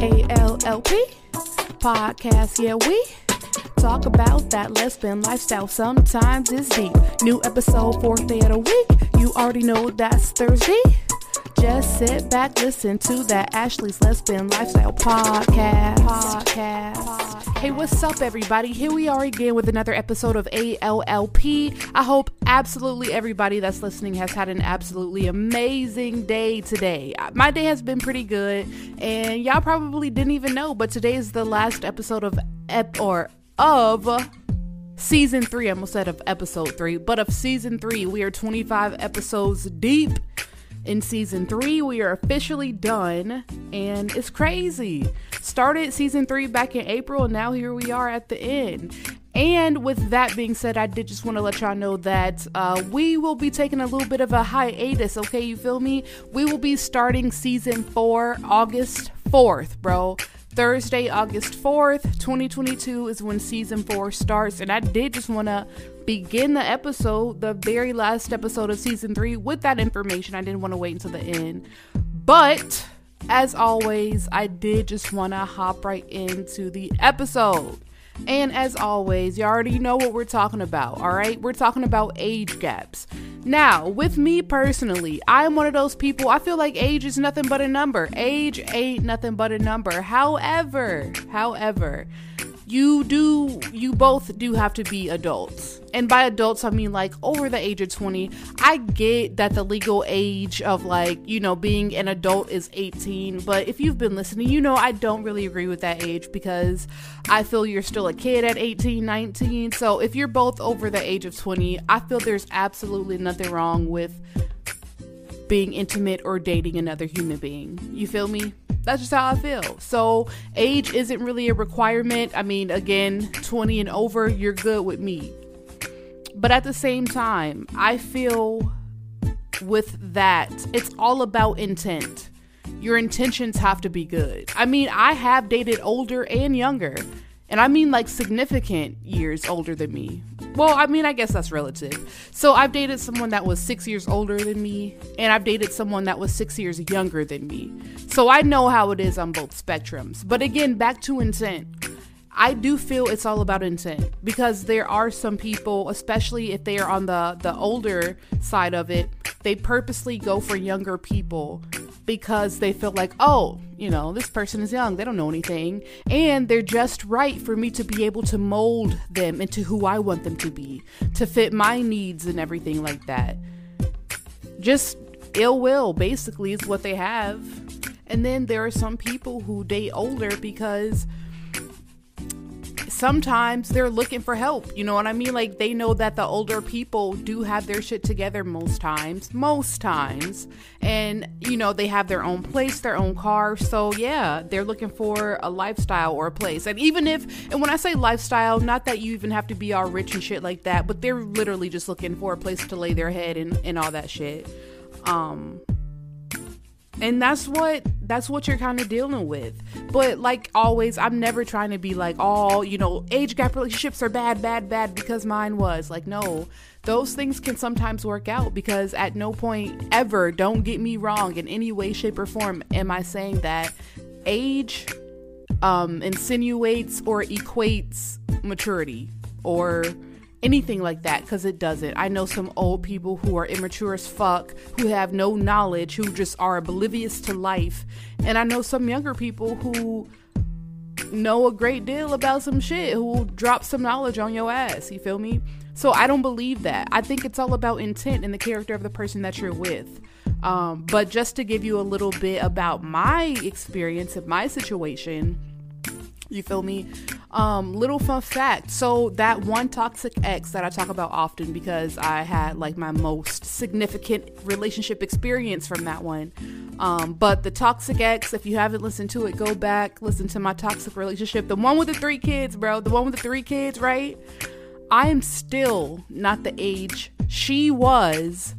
ALLP podcast. Yeah, we talk about that lesbian lifestyle. Sometimes it's deep. New episode, fourth day of the week. You already know that's Thursday. Just sit back, listen to that Ashley's Lesbian Lifestyle podcast. Podcast. Hey, what's up, everybody? Here we are again with another episode of ALLP. I hope absolutely everybody that's listening has had an absolutely amazing day today. Uh, my day has been pretty good, and y'all probably didn't even know, but today is the last episode of ep or of season three. I almost said of episode three, but of season three. We are 25 episodes deep in season three. We are officially done, and it's crazy. Started season three back in April, and now here we are at the end. And with that being said, I did just want to let y'all know that uh, we will be taking a little bit of a hiatus, okay? You feel me? We will be starting season four August 4th, bro. Thursday, August 4th, 2022 is when season four starts. And I did just want to begin the episode, the very last episode of season three, with that information. I didn't want to wait until the end. But as always, I did just want to hop right into the episode. And as always, you already know what we're talking about, all right? We're talking about age gaps. Now, with me personally, I'm one of those people, I feel like age is nothing but a number. Age ain't nothing but a number. However, however, you do you both do have to be adults. And by adults i mean like over the age of 20 i get that the legal age of like you know being an adult is 18 but if you've been listening you know i don't really agree with that age because i feel you're still a kid at 18 19 so if you're both over the age of 20 i feel there's absolutely nothing wrong with being intimate or dating another human being. You feel me that's just how I feel. So age isn't really a requirement. I mean, again, 20 and over, you're good with me. But at the same time, I feel with that, it's all about intent. Your intentions have to be good. I mean, I have dated older and younger. And I mean like significant years older than me. Well, I mean, I guess that's relative. So I've dated someone that was six years older than me, and I've dated someone that was six years younger than me. So I know how it is on both spectrums. But again, back to intent. I do feel it's all about intent because there are some people, especially if they are on the the older side of it, they purposely go for younger people because they feel like, oh, you know, this person is young, they don't know anything, and they're just right for me to be able to mold them into who I want them to be, to fit my needs and everything like that. Just ill will, basically, is what they have. And then there are some people who date older because sometimes they're looking for help. You know what I mean? Like they know that the older people do have their shit together most times, most times. And you know, they have their own place, their own car. So yeah, they're looking for a lifestyle or a place. And even if and when I say lifestyle, not that you even have to be all rich and shit like that, but they're literally just looking for a place to lay their head and, and all that shit. Um and that's what that's what you're kind of dealing with. But like always i'm never trying to be like oh you know age gap relationships are bad bad bad because mine was. Like no those things can sometimes work out because at no point ever don't get me wrong in any way shape or form am i saying that age um insinuates or equates maturity or anything like that because it doesn't. I know some old people who are immature as fuck, who have no knowledge, who just are oblivious to life. And I know some younger people who know a great deal about some shit, who will drop some knowledge on your ass. You feel me? So I don't believe that. I think it's all about intent and the character of the person that you're with. Um, but just to give you a little bit about my experience and my situation, you feel me? Um, little fun fact. So that one toxic ex that I talk about often because I had like my most significant relationship experience from that one. Um, but the toxic ex, if you haven't listened to it, go back, listen to my toxic relationship. The one with the three kids, bro. The one with the three kids, right? I am still not the age she was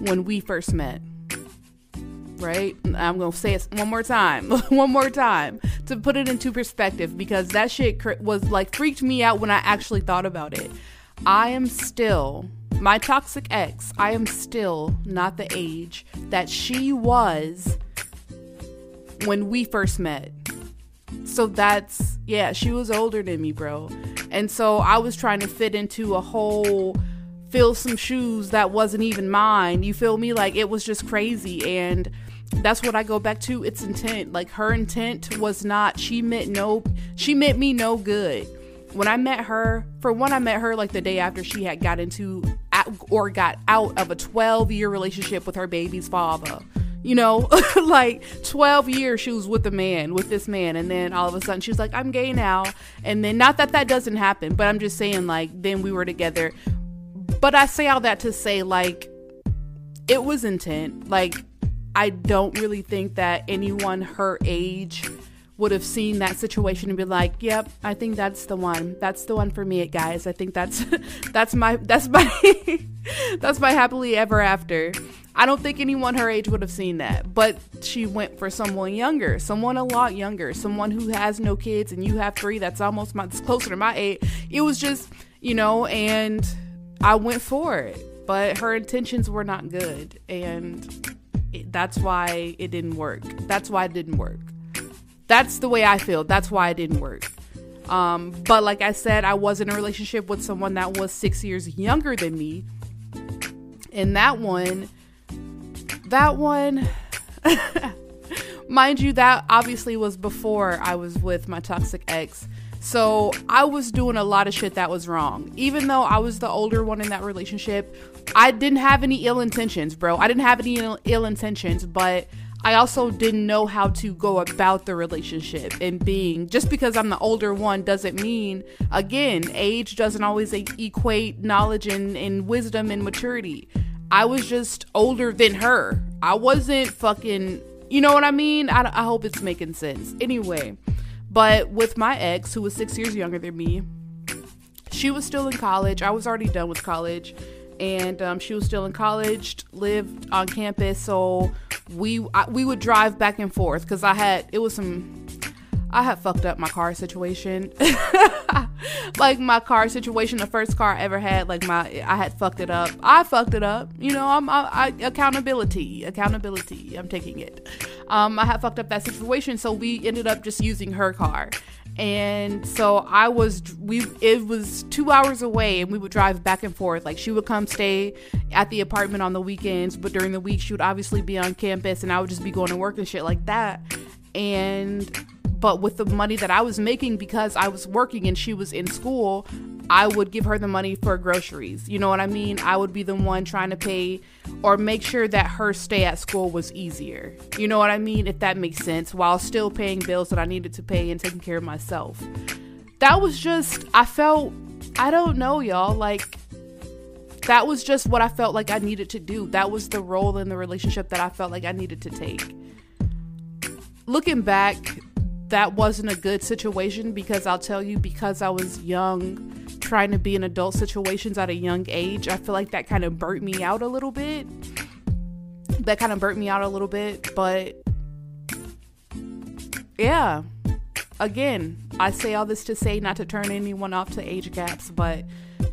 when we first met right? I'm going to say it one more time, one more time to put it into perspective because that shit was like freaked me out when I actually thought about it. I am still my toxic ex, I am still not the age that she was when we first met. So that's, yeah, she was older than me, bro. And so I was trying to fit into a whole fill some shoes that wasn't even mine. You feel me? Like it was just crazy. And that's what I go back to. It's intent. Like her intent was not, she meant no, she meant me no good. When I met her, for one, I met her like the day after she had got into or got out of a 12 year relationship with her baby's father. You know, like 12 years she was with a man, with this man, and then all of a sudden she's like, I'm gay now. And then, not that that doesn't happen, but I'm just saying, like, then we were together. But I say all that to say, like, it was intent. Like, I don't really think that anyone her age would have seen that situation and be like, "Yep, I think that's the one. That's the one for me, guys. I think that's that's my that's my that's my happily ever after." I don't think anyone her age would have seen that, but she went for someone younger, someone a lot younger, someone who has no kids and you have three. That's almost my that's closer to my age. It was just, you know, and I went for it, but her intentions were not good, and that's why it didn't work. That's why it didn't work. That's the way I feel. That's why it didn't work. Um, but like I said, I was in a relationship with someone that was six years younger than me. And that one, that one, mind you, that obviously was before I was with my toxic ex. So I was doing a lot of shit that was wrong. Even though I was the older one in that relationship, I didn't have any ill intentions, bro. I didn't have any Ill, Ill intentions, but I also didn't know how to go about the relationship and being just because I'm the older one doesn't mean again age doesn't always equate knowledge and, and wisdom and maturity. I was just older than her. I wasn't fucking you know what I mean? I, I hope it's making sense. Anyway, but with my ex who was six years younger than me, she was still in college. I was already done with college and um, she was still in college, lived on campus. So we I, we would drive back and forth because I had it was some I had fucked up my car situation. like my car situation, the first car I ever had, like my I had fucked it up. I fucked it up. You know, I'm I, I, accountability, accountability. I'm taking it. Um, I had fucked up that situation, so we ended up just using her car. And so I was we it was two hours away and we would drive back and forth. Like she would come stay at the apartment on the weekends but during the week she would obviously be on campus and I would just be going to work and shit like that. And but with the money that I was making because I was working and she was in school I would give her the money for groceries. You know what I mean? I would be the one trying to pay or make sure that her stay at school was easier. You know what I mean? If that makes sense, while still paying bills that I needed to pay and taking care of myself. That was just, I felt, I don't know, y'all. Like, that was just what I felt like I needed to do. That was the role in the relationship that I felt like I needed to take. Looking back, that wasn't a good situation because I'll tell you, because I was young trying to be in adult situations at a young age, I feel like that kind of burnt me out a little bit. That kind of burnt me out a little bit, but yeah. Again, I say all this to say not to turn anyone off to age gaps, but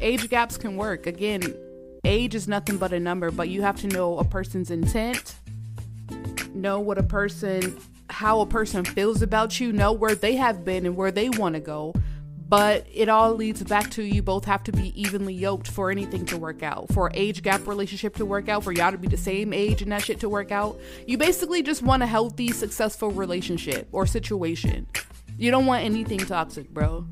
age gaps can work. Again, age is nothing but a number, but you have to know a person's intent, know what a person how a person feels about you, know where they have been and where they want to go, but it all leads back to you both have to be evenly yoked for anything to work out. For age gap relationship to work out, for y'all to be the same age and that shit to work out. You basically just want a healthy, successful relationship or situation. You don't want anything toxic, bro.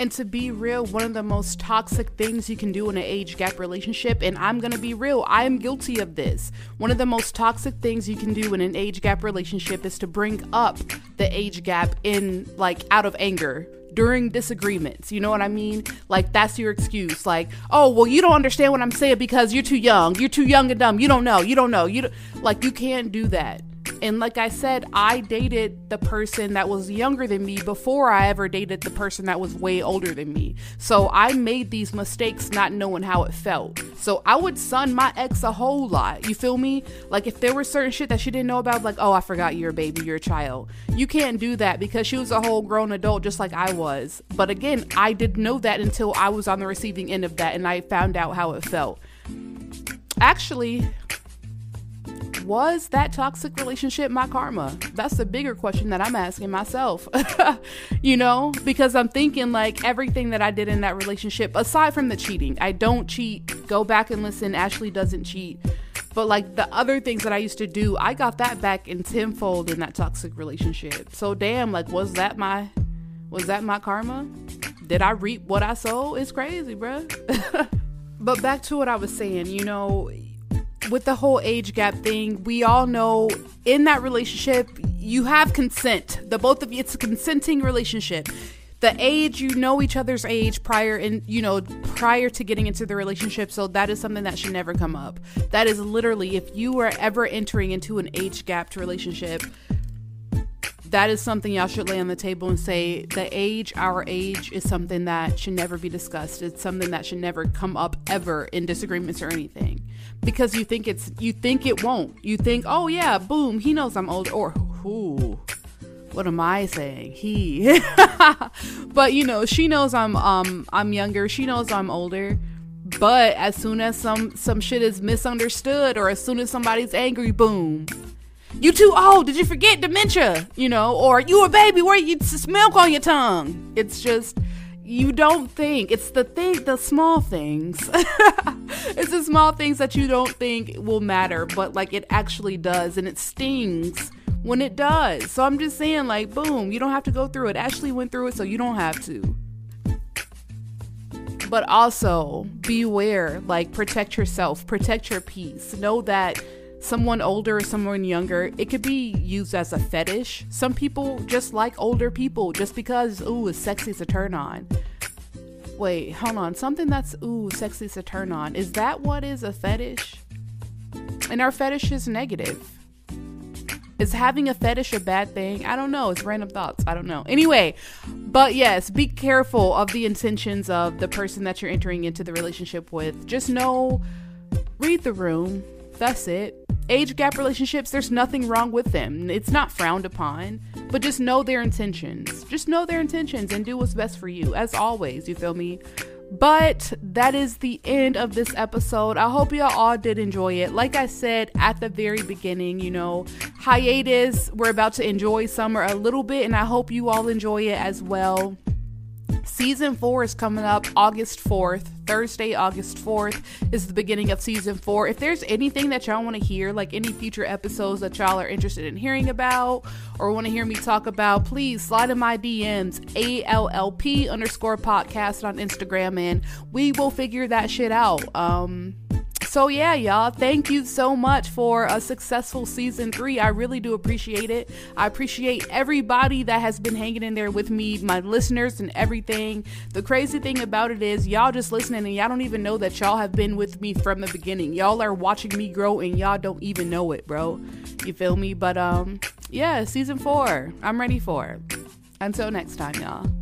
And to be real, one of the most toxic things you can do in an age gap relationship, and I'm gonna be real, I am guilty of this. One of the most toxic things you can do in an age gap relationship is to bring up the age gap in like out of anger during disagreements. You know what I mean? Like that's your excuse. Like, oh, well, you don't understand what I'm saying because you're too young. You're too young and dumb. You don't know. You don't know. You don't, like you can't do that. And like I said, I dated the person that was younger than me before I ever dated the person that was way older than me. So I made these mistakes not knowing how it felt. So I would son my ex a whole lot. You feel me? Like if there were certain shit that she didn't know about, like, oh, I forgot you're a baby, you're a child. You can't do that because she was a whole grown adult just like I was. But again, I didn't know that until I was on the receiving end of that and I found out how it felt. Actually, was that toxic relationship my karma? That's the bigger question that I'm asking myself. you know, because I'm thinking like everything that I did in that relationship, aside from the cheating, I don't cheat. Go back and listen. Ashley doesn't cheat. But like the other things that I used to do, I got that back in tenfold in that toxic relationship. So damn, like was that my was that my karma? Did I reap what I sowed? It's crazy, bruh. but back to what I was saying, you know, with the whole age gap thing, we all know in that relationship, you have consent. The both of you, it's a consenting relationship. The age, you know each other's age prior in you know, prior to getting into the relationship. So that is something that should never come up. That is literally if you were ever entering into an age gapped relationship, that is something y'all should lay on the table and say the age, our age, is something that should never be discussed. It's something that should never come up ever in disagreements or anything, because you think it's you think it won't. You think, oh yeah, boom, he knows I'm older, or who? What am I saying? He. but you know, she knows I'm um I'm younger. She knows I'm older. But as soon as some some shit is misunderstood, or as soon as somebody's angry, boom you too old. Did you forget dementia? You know, or you a baby. Where you milk on your tongue? It's just you don't think it's the thing the small things it's the small things that you don't think will matter but like it actually does and it stings when it does so i'm just saying like boom you don't have to go through it ashley went through it so you don't have to but also beware like protect yourself protect your peace know that someone older or someone younger, it could be used as a fetish. Some people just like older people just because, ooh, it's sexy to turn on. Wait, hold on. Something that's, ooh, sexy to turn on. Is that what is a fetish? And our fetish is negative. Is having a fetish a bad thing? I don't know. It's random thoughts. I don't know. Anyway, but yes, be careful of the intentions of the person that you're entering into the relationship with. Just know, read the room. That's it age gap relationships, there's nothing wrong with them. It's not frowned upon, but just know their intentions. Just know their intentions and do what's best for you, as always. You feel me? But that is the end of this episode. I hope y'all all did enjoy it. Like I said at the very beginning, you know, hiatus, we're about to enjoy summer a little bit, and I hope you all enjoy it as well. Season four is coming up August 4th. Thursday, August 4th is the beginning of season four. If there's anything that y'all want to hear, like any future episodes that y'all are interested in hearing about or want to hear me talk about, please slide in my DMs, ALLP underscore podcast on Instagram, and we will figure that shit out. Um, so yeah, y'all, thank you so much for a successful season three. I really do appreciate it. I appreciate everybody that has been hanging in there with me, my listeners and everything. The crazy thing about it is y'all just listening and y'all don't even know that y'all have been with me from the beginning. Y'all are watching me grow and y'all don't even know it, bro. You feel me? But um yeah, season four. I'm ready for. Until next time, y'all.